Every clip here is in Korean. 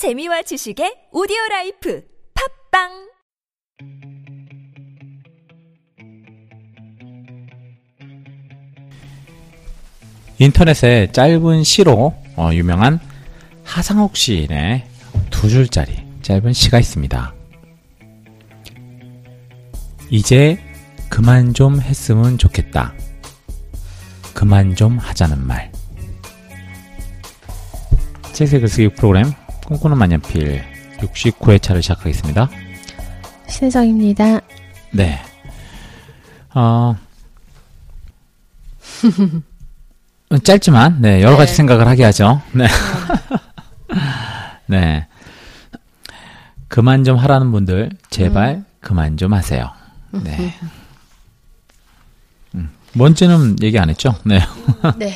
재미와 지식의 오디오 라이프 팟빵 인터넷에 짧은 시로 어, 유명한 하상욱 시인의 두 줄짜리 짧은 시가 있습니다. 이제 그만 좀 했으면 좋겠다. 그만 좀 하자는 말. 책의 글쓰기 프로그램 꿈꾸는 만년필 69회차를 시작하겠습니다. 신성입니다. 네. 어, 짧지만, 네, 여러 가지 네. 생각을 하게 하죠. 네. 네. 그만 좀 하라는 분들, 제발 그만 좀 하세요. 네. 음, 뭔지는 얘기 안 했죠? 네. 네.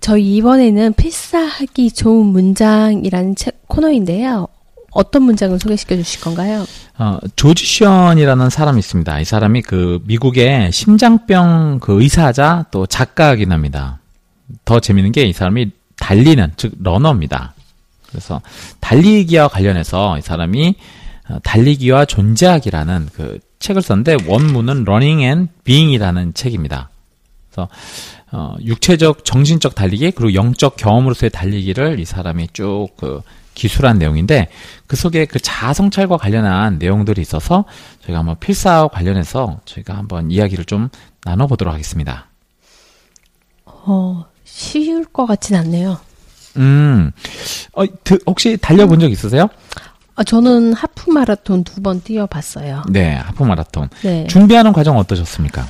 저희 이번에는 필사하기 좋은 문장이라는 책, 코너인데요. 어떤 문장을 소개시켜 주실 건가요? 어, 조지 션이라는 사람이 있습니다. 이 사람이 그 미국의 심장병 그 의사자 또 작가이긴 합니다. 더 재밌는 게 이 사람이 달리는 즉 러너입니다. 그래서 달리기와 관련해서 이 사람이 어, 달리기와 존재하기라는 그 책을 썼는데 원문은 Running and Being이라는 책입니다. 그래서 어, 육체적, 정신적 달리기 그리고 영적 경험으로서의 달리기를 이 사람이 쭉그 기술한 내용인데 그 속에 그 자아성찰과 관련한 내용들이 있어서 저희가 한번 필사와 관련해서 저희가 한번 이야기를 좀 나눠보도록 하겠습니다. 어, 쉬울 것 같진 않네요. 음, 어, 드- 혹시 달려본 적 있으세요? 아, 저는 하프 마라톤 두 번 뛰어봤어요. 네, 하프 마라톤. 네. 준비하는 과정 어떠셨습니까?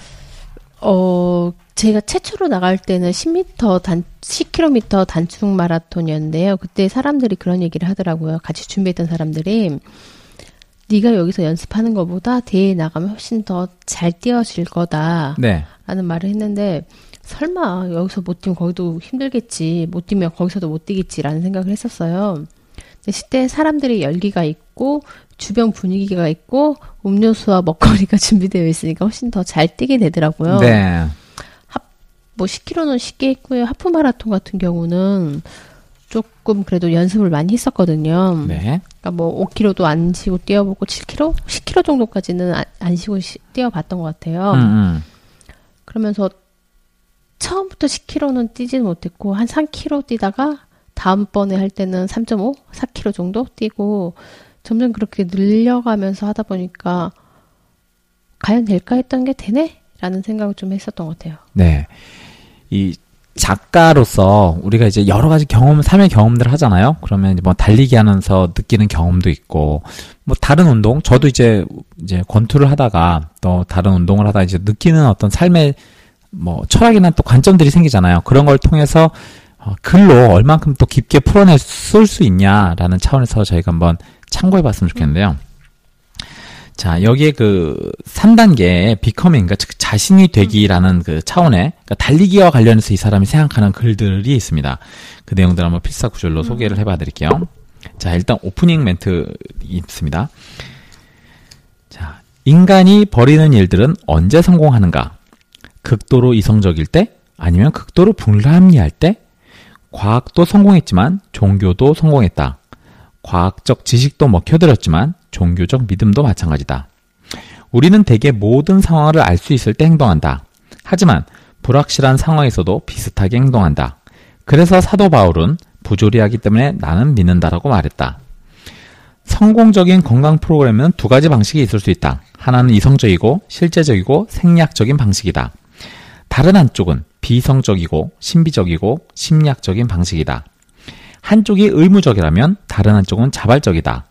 어, 제가 최초로 나갈 때는 10m 단, 10km 단축 마라톤이었는데요. 그때 사람들이 그런 얘기를 하더라고요. 같이 준비했던 사람들이. 네가 여기서 연습하는 것보다 대회에 나가면 훨씬 더 잘 뛰어질 거다. 네. 라는 말을 했는데 설마 여기서 못 뛰면 거기도 힘들겠지 못 뛰면 거기서도 못 뛰겠지라는 생각을 했었어요. 근데 그때 사람들이 열기가 있고 주변 분위기가 있고 음료수와 먹거리가 준비되어 있으니까 훨씬 더 잘 뛰게 되더라고요. 네. 뭐 10km는 쉽게 했고요. 하프 마라톤 같은 경우는 조금 그래도 연습을 많이 했었거든요. 네. 그러니까 뭐 5km도 안 쉬고 뛰어보고 7km, 10km 정도까지는 안, 안 쉬고 시- 뛰어봤던 것 같아요. 음, 음. 그러면서 처음부터 10km는 뛰지는 못했고 한 3km 뛰다가 다음번에 할 때는 3.5, 4km 정도 뛰고 점점 그렇게 늘려가면서 하다 보니까 과연 될까 했던 게 되네? 라는 생각을 좀 했었던 것 같아요. 네. 이 작가로서 우리가 이제 여러 가지 경험, 삶의 경험들을 하잖아요. 그러면 이제 뭐 달리기 하면서 느끼는 경험도 있고, 뭐 다른 운동, 저도 이제 이제 권투를 하다가 또 다른 운동을 하다 이제 느끼는 어떤 삶의 뭐 철학이나 또 관점들이 생기잖아요. 그런 걸 통해서 어, 글로 얼만큼 또 깊게 풀어낼 수, 수 있냐라는 차원에서 저희가 한번 참고해 봤으면 좋겠는데요. 자, 여기에 그 3단계 becoming, 그러니까 즉 자신이 되기라는 그 차원의 그러니까 달리기와 관련해서 이 사람이 생각하는 글들이 있습니다. 그 내용들 한번 필사 구절로 소개를 해봐 드릴게요. 자, 일단 오프닝 멘트 있습니다. 자, 인간이 벌이는 일들은 언제 성공하는가? 극도로 이성적일 때? 아니면 극도로 불합리할 때? 과학도 성공했지만 종교도 성공했다. 과학적 지식도 먹혀들었지만 종교적 믿음도 마찬가지다. 우리는 대개 모든 상황을 알 수 있을 때 행동한다. 하지만 불확실한 상황에서도 비슷하게 행동한다. 그래서 사도 바울은 부조리하기 때문에 나는 믿는다라고 말했다. 성공적인 건강 프로그램은 두 가지 방식이 있을 수 있다. 하나는 이성적이고 실제적이고 생리학적인 방식이다. 다른 한쪽은 비성적이고 신비적이고 심리학적인 방식이다. 한쪽이 의무적이라면 다른 한쪽은 자발적이다.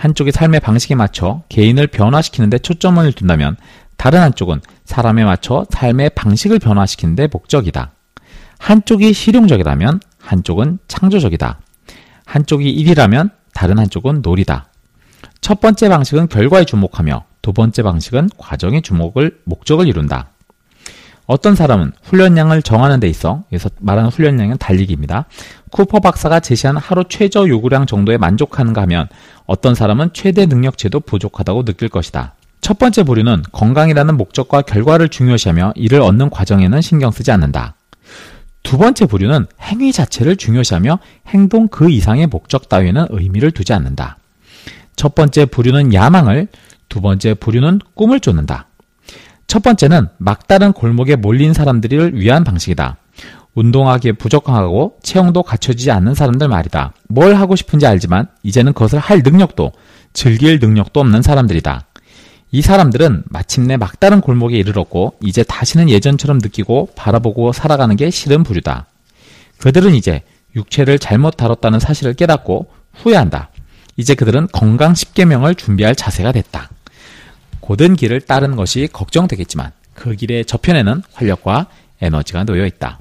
한쪽이 삶의 방식에 맞춰 개인을 변화시키는데 초점을 둔다면 다른 한쪽은 사람에 맞춰 삶의 방식을 변화시키는 데 목적이다. 한쪽이 실용적이라면 한쪽은 창조적이다. 한쪽이 일이라면 다른 한쪽은 놀이다. 첫 번째 방식은 결과에 주목하며 두 번째 방식은 과정에 주목을 목적을 이룬다. 어떤 사람은 훈련량을 정하는 데 있어 여기서 말하는 훈련량은 달리기입니다. 쿠퍼 박사가 제시한 하루 최저 요구량 정도에 만족하는가 하면 어떤 사람은 최대 능력치도 부족하다고 느낄 것이다. 첫 번째 부류는 건강이라는 목적과 결과를 중요시하며 이를 얻는 과정에는 신경 쓰지 않는다. 두 번째 부류는 행위 자체를 중요시하며 행동 그 이상의 목적 따위에는 의미를 두지 않는다. 첫 번째 부류는 야망을, 두 번째 부류는 꿈을 쫓는다. 첫 번째는 막다른 골목에 몰린 사람들을 위한 방식이다. 운동하기에 부족하고 체형도 갖춰지지 않는 사람들 말이다. 뭘 하고 싶은지 알지만 이제는 그것을 할 능력도 즐길 능력도 없는 사람들이다. 이 사람들은 마침내 막다른 골목에 이르렀고 이제 다시는 예전처럼 느끼고 바라보고 살아가는 게 싫은 부류다. 그들은 이제 육체를 잘못 다뤘다는 사실을 깨닫고 후회한다. 이제 그들은 건강 10계명을 준비할 자세가 됐다. 고든 길을 따르는 것이 걱정되겠지만 그 길의 저편에는 활력과 에너지가 놓여 있다.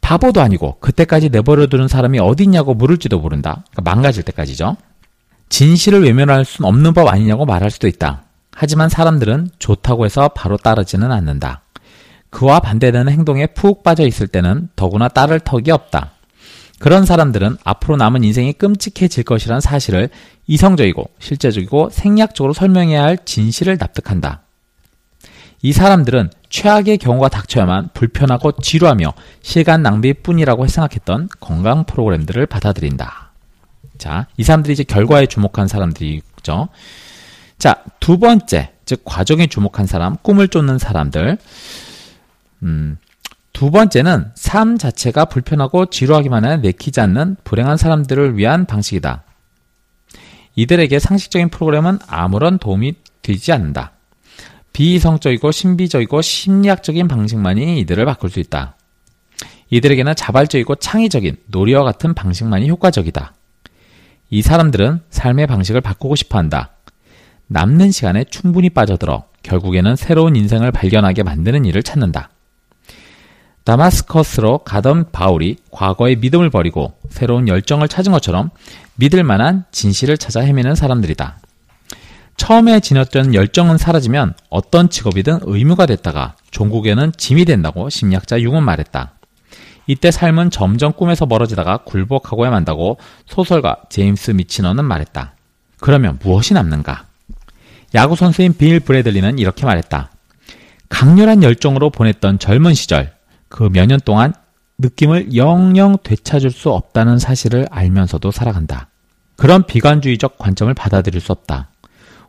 바보도 아니고 그때까지 내버려 두는 사람이 어디 있냐고 물을지도 모른다. 그러니까 망가질 때까지죠. 진실을 외면할 수는 없는 법 아니냐고 말할 수도 있다. 하지만 사람들은 좋다고 해서 바로 따르지는 않는다. 그와 반대되는 행동에 푹 빠져 있을 때는 더구나 따를 턱이 없다. 그런 사람들은 앞으로 남은 인생이 끔찍해질 것이라는 사실을 이성적이고 실제적이고 생략적으로 설명해야 할 진실을 납득한다. 이 사람들은 최악의 경우가 닥쳐야만 불편하고 지루하며 시간 낭비뿐이라고 생각했던 건강 프로그램들을 받아들인다. 자, 이 사람들이 이제 결과에 주목한 사람들이죠. 자, 두 번째, 즉 과정에 주목한 사람, 꿈을 쫓는 사람들. 음, 두 번째는 삶 자체가 불편하고 지루하기만 해 내키지 않는 불행한 사람들을 위한 방식이다. 이들에게 상식적인 프로그램은 아무런 도움이 되지 않는다. 비이성적이고 신비적이고 심리학적인 방식만이 이들을 바꿀 수 있다. 이들에게는 자발적이고 창의적인 놀이와 같은 방식만이 효과적이다. 이 사람들은 삶의 방식을 바꾸고 싶어 한다. 남는 시간에 충분히 빠져들어 결국에는 새로운 인생을 발견하게 만드는 일을 찾는다. 다마스커스로 가던 바울이 과거의 믿음을 버리고 새로운 열정을 찾은 것처럼 믿을 만한 진실을 찾아 헤매는 사람들이다. 처음에 지녔던 열정은 사라지면 어떤 직업이든 의무가 됐다가 종국에는 짐이 된다고 심리학자 융은 말했다. 이때 삶은 점점 꿈에서 멀어지다가 굴복하고야 만다고 소설가 제임스 미치너는 말했다. 그러면 무엇이 남는가? 야구 선수인 빌 브래들리는 이렇게 말했다. 강렬한 열정으로 보냈던 젊은 시절, 그 몇 년 동안 느낌을 영영 되찾을 수 없다는 사실을 알면서도 살아간다. 그런 비관주의적 관점을 받아들일 수 없다.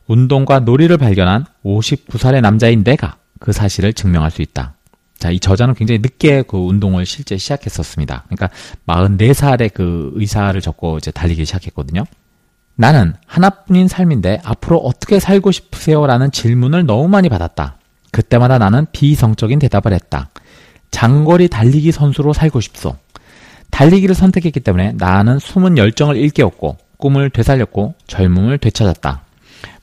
운동과 놀이를 발견한 59살의 남자인 내가 그 사실을 증명할 수 있다. 자, 이 저자는 굉장히 늦게 그 운동을 실제 시작했었습니다. 그러니까 44살에 그 의사를 접고 이제 달리기 시작했거든요. 나는 하나뿐인 삶인데 앞으로 어떻게 살고 싶으세요? 라는 질문을 너무 많이 받았다. 그때마다 나는 비성적인 대답을 했다. 장거리 달리기 선수로 살고 싶소. 달리기를 선택했기 때문에 나는 숨은 열정을 일깨웠고 꿈을 되살렸고 젊음을 되찾았다.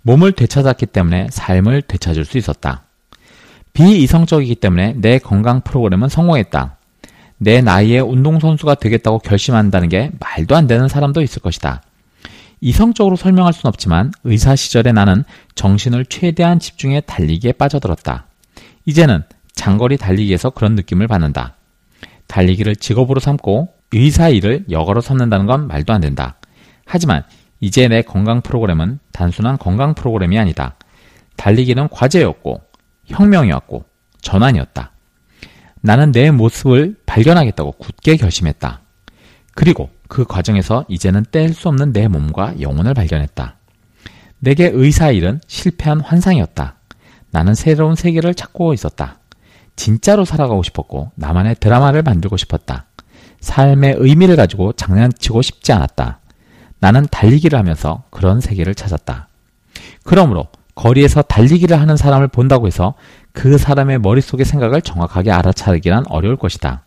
몸을 되찾았기 때문에 삶을 되찾을 수 있었다. 비이성적이기 때문에 내 건강 프로그램은 성공했다. 내 나이에 운동선수가 되겠다고 결심한다는 게 말도 안 되는 사람도 있을 것이다. 이성적으로 설명할 수는 없지만 의사 시절에 나는 정신을 최대한 집중해 달리기에 빠져들었다. 이제는 장거리 달리기에서 그런 느낌을 받는다. 달리기를 직업으로 삼고 의사 일을 역어로 삼는다는 건 말도 안 된다. 하지만 이제 내 건강 프로그램은 단순한 건강 프로그램이 아니다. 달리기는 과제였고 혁명이었고 전환이었다. 나는 내 모습을 발견하겠다고 굳게 결심했다. 그리고 그 과정에서 이제는 뗄 수 없는 내 몸과 영혼을 발견했다. 내게 의사 일은 실패한 환상이었다. 나는 새로운 세계를 찾고 있었다. 진짜로 살아가고 싶었고 나만의 드라마를 만들고 싶었다. 삶의 의미를 가지고 장난치고 싶지 않았다. 나는 달리기를 하면서 그런 세계를 찾았다. 그러므로 거리에서 달리기를 하는 사람을 본다고 해서 그 사람의 머릿속의 생각을 정확하게 알아차리기란 어려울 것이다.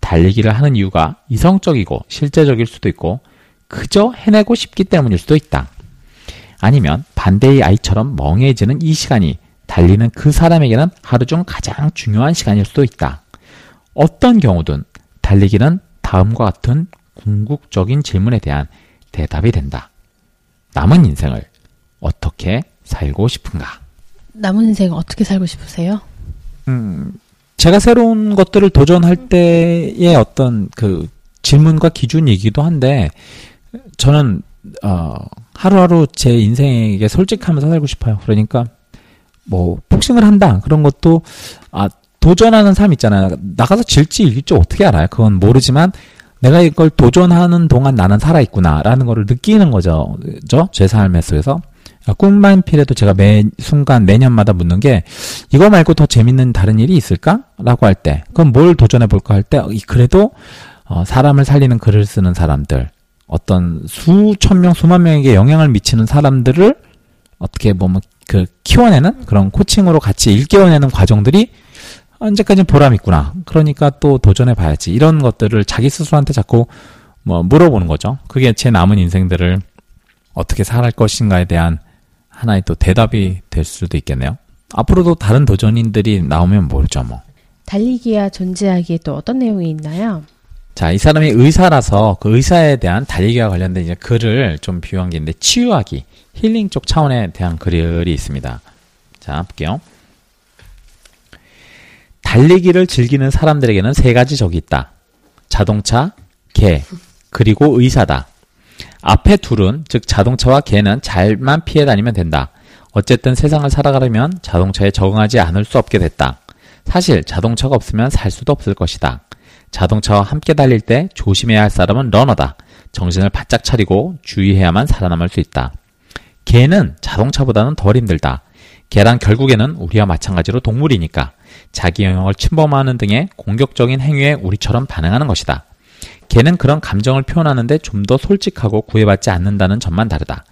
달리기를 하는 이유가 이성적이고 실제적일 수도 있고 그저 해내고 싶기 때문일 수도 있다. 아니면 반대의 아이처럼 멍해지는 이 시간이 달리는 그 사람에게는 하루 중 가장 중요한 시간일 수도 있다. 어떤 경우든 달리기는 다음과 같은 궁극적인 질문에 대한 대답이 된다. 남은 인생을 어떻게 살고 싶은가? 남은 인생 어떻게 살고 싶으세요? 음, 제가 새로운 것들을 도전할 때의 어떤 그 질문과 기준이기도 한데 저는 어, 하루하루 제 인생에게 솔직하면서 살고 싶어요. 그러니까 뭐 복싱을 한다 그런 것도 아 도전하는 사람 있잖아요. 나가서 질지 이길지 어떻게 알아요? 그건 모르지만 내가 이걸 도전하는 동안 나는 살아 있구나라는 거를 느끼는 거죠. 제 삶의 속에서. 꿈만 필에도 제가 매 순간 매년마다 묻는 게 이거 말고 더 재밌는 다른 일이 있을까? 라고 할 때, 그럼 뭘 도전해 볼까 할 때, 그래도 어, 사람을 살리는 글을 쓰는 사람들, 어떤 수천 명, 수만 명에게 영향을 미치는 사람들을 어떻게 보면 그 키워내는 그런 코칭으로 같이 일깨워내는 과정들이 언제까지 보람 있구나. 그러니까 또 도전해 봐야지. 이런 것들을 자기 스스로한테 자꾸 뭐 물어보는 거죠. 그게 제 남은 인생들을 어떻게 살할 것인가에 대한 하나의 또 대답이 될 수도 있겠네요. 앞으로도 다른 도전인들이 나오면 모르죠, 뭐. 달리기와 존재하기에 또 어떤 내용이 있나요? 자, 이 사람이 의사라서 그 의사에 대한 달리기와 관련된 이제 글을 좀 비유한 게 있는데 치유하기, 힐링 쪽 차원에 대한 글이 있습니다. 자, 볼게요. 달리기를 즐기는 사람들에게는 세 가지 적이 있다. 자동차, 개, 그리고 의사다. 앞에 둘은 즉 자동차와 개는 잘만 피해 다니면 된다. 어쨌든 세상을 살아가려면 자동차에 적응하지 않을 수 없게 됐다. 사실 자동차가 없으면 살 수도 없을 것이다. 자동차와 함께 달릴 때 조심해야 할 사람은 러너다. 정신을 바짝 차리고 주의해야만 살아남을 수 있다. 개는 자동차보다는 덜 힘들다. 개란 결국에는 우리와 마찬가지로 동물이니까 자기 영역을 침범하는 등의 공격적인 행위에 우리처럼 반응하는 것이다. 개는 그런 감정을 표현하는데 좀 더 솔직하고 구애받지 않는다는 점만 다르다.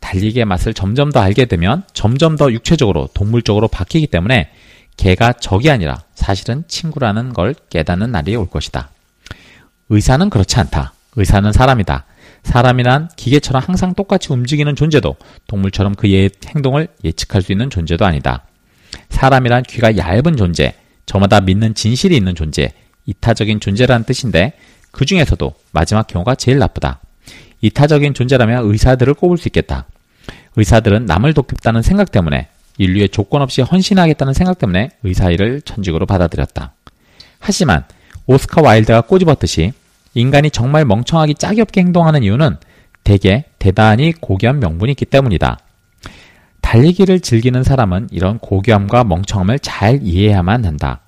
달리기의 맛을 점점 더 알게 되면 점점 더 육체적으로 동물적으로 바뀌기 때문에 개가 적이 아니라 사실은 친구라는 걸 깨닫는 날이 올 것이다. 의사는 그렇지 않다. 의사는 사람이다. 사람이란 기계처럼 항상 똑같이 움직이는 존재도 동물처럼 그의 행동을 예측할 수 있는 존재도 아니다. 사람이란 귀가 얇은 존재, 저마다 믿는 진실이 있는 존재, 이타적인 존재라는 뜻인데 그 중에서도 마지막 경우가 제일 나쁘다. 이타적인 존재라면 의사들을 꼽을 수 있겠다. 의사들은 남을 돕겠다는 생각 때문에 인류에 조건 없이 헌신하겠다는 생각 때문에 의사 일을 천직으로 받아들였다. 하지만 오스카 와일드가 꼬집었듯이 인간이 정말 멍청하기 짝이 없게 행동하는 이유는 대개 대단히 고귀한 명분이 있기 때문이다. 달리기를 즐기는 사람은 이런 고귀함과 멍청함을 잘 이해해야만 한다.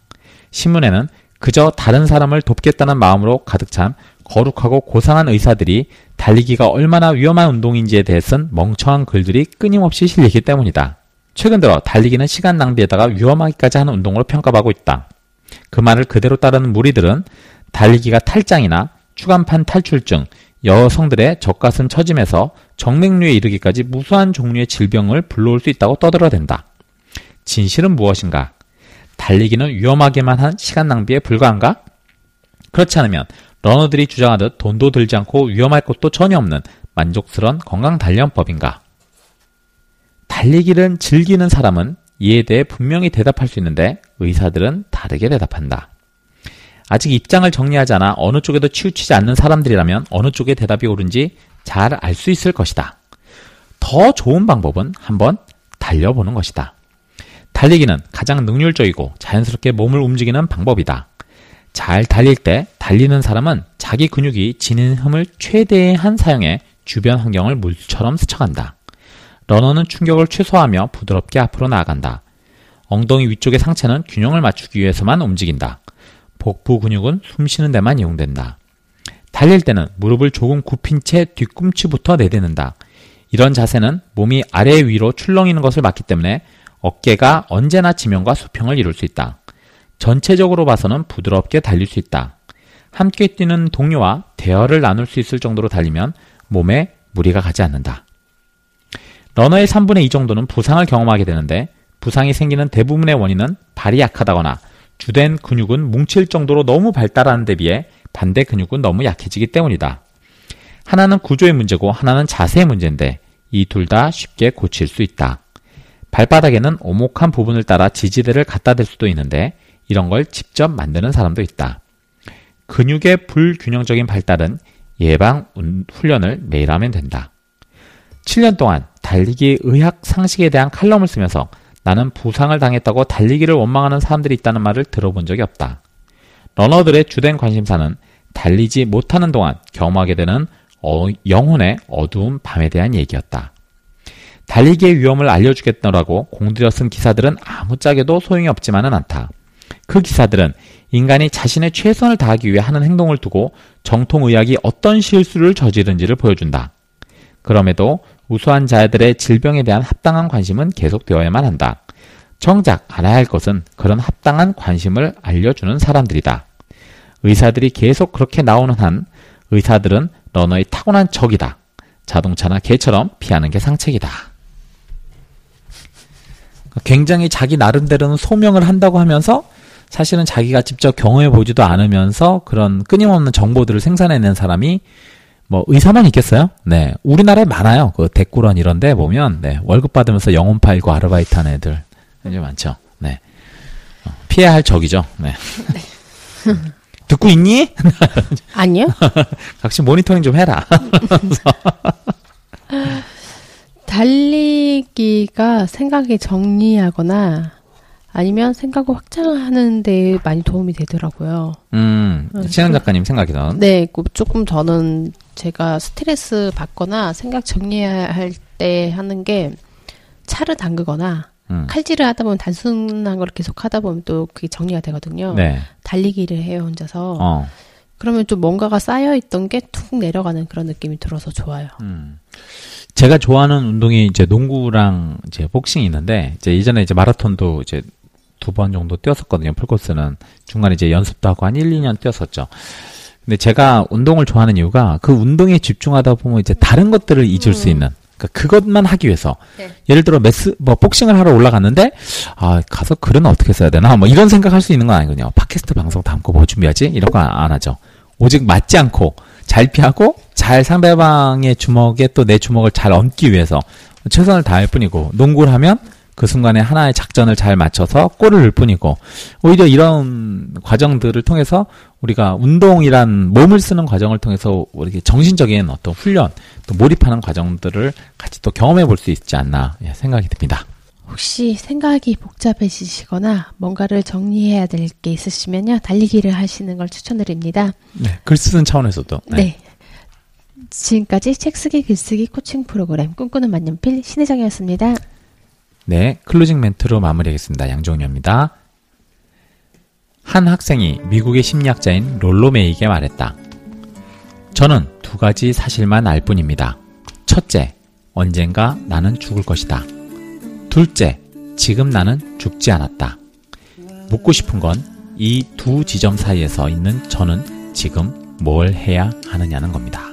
신문에는 그저 다른 사람을 돕겠다는 마음으로 가득 찬 거룩하고 고상한 의사들이 달리기가 얼마나 위험한 운동인지에 대해 쓴 멍청한 글들이 끊임없이 실리기 때문이다. 최근 들어 달리기는 시간 낭비에다가 위험하기까지 하는 운동으로 평가받고 있다. 그 말을 그대로 따르는 무리들은 달리기가 탈장이나 추간판 탈출증, 여성들의 젖가슴 처짐에서 정맥류에 이르기까지 무수한 종류의 질병을 불러올 수 있다고 떠들어댄다. 진실은 무엇인가? 달리기는 위험하게만 한 시간 낭비에 불과한가? 그렇지 않으면 러너들이 주장하듯 돈도 들지 않고 위험할 것도 전혀 없는 만족스러운 건강 단련법인가? 달리기를 즐기는 사람은 이에 대해 분명히 대답할 수 있는데 의사들은 다르게 대답한다. 아직 입장을 정리하지 않아 어느 쪽에도 치우치지 않는 사람들이라면 어느 쪽에 대답이 옳은지 잘 알 수 있을 것이다. 더 좋은 방법은 한번 달려보는 것이다. 달리기는 가장 능률적이고 자연스럽게 몸을 움직이는 방법이다. 잘 달릴 때 달리는 사람은 자기 근육이 지닌 힘을 최대한 사용해 주변 환경을 물처럼 스쳐간다. 러너는 충격을 최소화하며 부드럽게 앞으로 나아간다. 엉덩이 위쪽의 상체는 균형을 맞추기 위해서만 움직인다. 복부 근육은 숨 쉬는 데만 이용된다. 달릴 때는 무릎을 조금 굽힌 채 뒤꿈치부터 내딛는다. 이런 자세는 몸이 아래 위로 출렁이는 것을 막기 때문에 어깨가 언제나 지면과 수평을 이룰 수 있다. 전체적으로 봐서는 부드럽게 달릴 수 있다. 함께 뛰는 동료와 대화를 나눌 수 있을 정도로 달리면 몸에 무리가 가지 않는다. 러너의 3분의 2 정도는 부상을 경험하게 되는데 부상이 생기는 대부분의 원인은 발이 약하다거나 주된 근육은 뭉칠 정도로 너무 발달하는 데 비해 반대 근육은 너무 약해지기 때문이다. 하나는 구조의 문제고 하나는 자세의 문제인데 이 둘 다 쉽게 고칠 수 있다. 발바닥에는 오목한 부분을 따라 지지대를 갖다 댈 수도 있는데 이런 걸 직접 만드는 사람도 있다. 근육의 불균형적인 발달은 예방 훈련을 매일 하면 된다. 7년 동안 달리기 의학 상식에 대한 칼럼을 쓰면서 나는 부상을 당했다고 달리기를 원망하는 사람들이 있다는 말을 들어본 적이 없다. 러너들의 주된 관심사는 달리지 못하는 동안 경험하게 되는 어, 영혼의 어두운 밤에 대한 얘기였다. 달리기의 위험을 알려주겠다라고 공들여 쓴 기사들은 아무짝에도 소용이 없지만은 않다. 그 기사들은 인간이 자신의 최선을 다하기 위해 하는 행동을 두고 정통의학이 어떤 실수를 저지른지를 보여준다. 그럼에도 우수한 자들의 질병에 대한 합당한 관심은 계속되어야만 한다. 정작 알아야 할 것은 그런 합당한 관심을 알려주는 사람들이다. 의사들이 계속 그렇게 나오는 한 의사들은 러너의 타고난 적이다. 자동차나 개처럼 피하는 게 상책이다. 굉장히 자기 나름대로는 소명을 한다고 하면서 사실은 자기가 직접 경험해 보지도 않으면서 그런 끊임없는 정보들을 생산해낸 사람이 뭐 의사만 있겠어요? 네, 우리나라에 많아요. 그 대꾸런 이런 데 보면 네, 월급 받으면서 영혼 팔고 아르바이트 하는 애들 굉장히 많죠. 네, 어, 피해야 할 적이죠. 네. 네. 듣고 있니? 아니요. 각시 모니터링 좀 해라. 달리기가 생각이 정리하거나 아니면 생각을 확장하는 데 많이 도움이 되더라고요. 음, 신한 작가님 생각이던. 네, 그 조금 저는 제가 스트레스 받거나 생각 정리할 때 하는 게 차를 담그거나 음. 칼질을 하다 보면 단순한 걸 계속 하다 보면 또 그게 정리가 되거든요. 네. 달리기를 해요, 혼자서. 어. 그러면 좀 뭔가가 쌓여 있던 게 툭 내려가는 그런 느낌이 들어서 좋아요. 음. 제가 좋아하는 운동이 이제 농구랑 이제 복싱이 있는데, 이제 예전에 이제 마라톤도 이제 두 번 정도 뛰었었거든요, 풀코스는. 중간에 이제 연습도 하고 한 1, 2년 뛰었었죠. 근데 제가 운동을 좋아하는 이유가 그 운동에 집중하다 보면 이제 다른 것들을 잊을 음. 수 있는 그러니까 그것만 하기 위해서. 네. 예를 들어 메스 뭐 복싱을 하러 올라갔는데 아 가서 글은 어떻게 써야 되나? 뭐 이런 생각할 수 있는 건 아니거든요. 팟캐스트 방송 다음 거 뭐 준비하지? 이런 거 안 하죠. 오직 맞지 않고 잘 피하고 잘 상대방의 주먹에 또 내 주먹을 잘 얹기 위해서 최선을 다할 뿐이고 농구를 하면 그 순간에 하나의 작전을 잘 맞춰서 골을 넣을 뿐이고 오히려 이런 과정들을 통해서 우리가 운동이란 몸을 쓰는 과정을 통해서 이렇게 정신적인 어떤 훈련 또 몰입하는 과정들을 같이 또 경험해 볼 수 있지 않나 예, 생각이 듭니다. 혹시 생각이 복잡해지시거나 뭔가를 정리해야 될 게 있으시면요 달리기를 하시는 걸 추천드립니다. 네, 글 쓰는 차원에서도. 네. 네. 지금까지 책 쓰기 글쓰기 코칭 프로그램 꿈꾸는 만년필 신혜정이었습니다. 네, 클로징 멘트로 마무리하겠습니다. 양종녀입니다. 한 학생이 미국의 심리학자인 롤로 메이에게 말했다. 저는 두 가지 사실만 알 뿐입니다. 첫째, 언젠가 나는 죽을 것이다. 둘째, 지금 나는 죽지 않았다. 묻고 싶은 건 이 두 지점 사이에서 있는 저는 지금 뭘 해야 하느냐는 겁니다.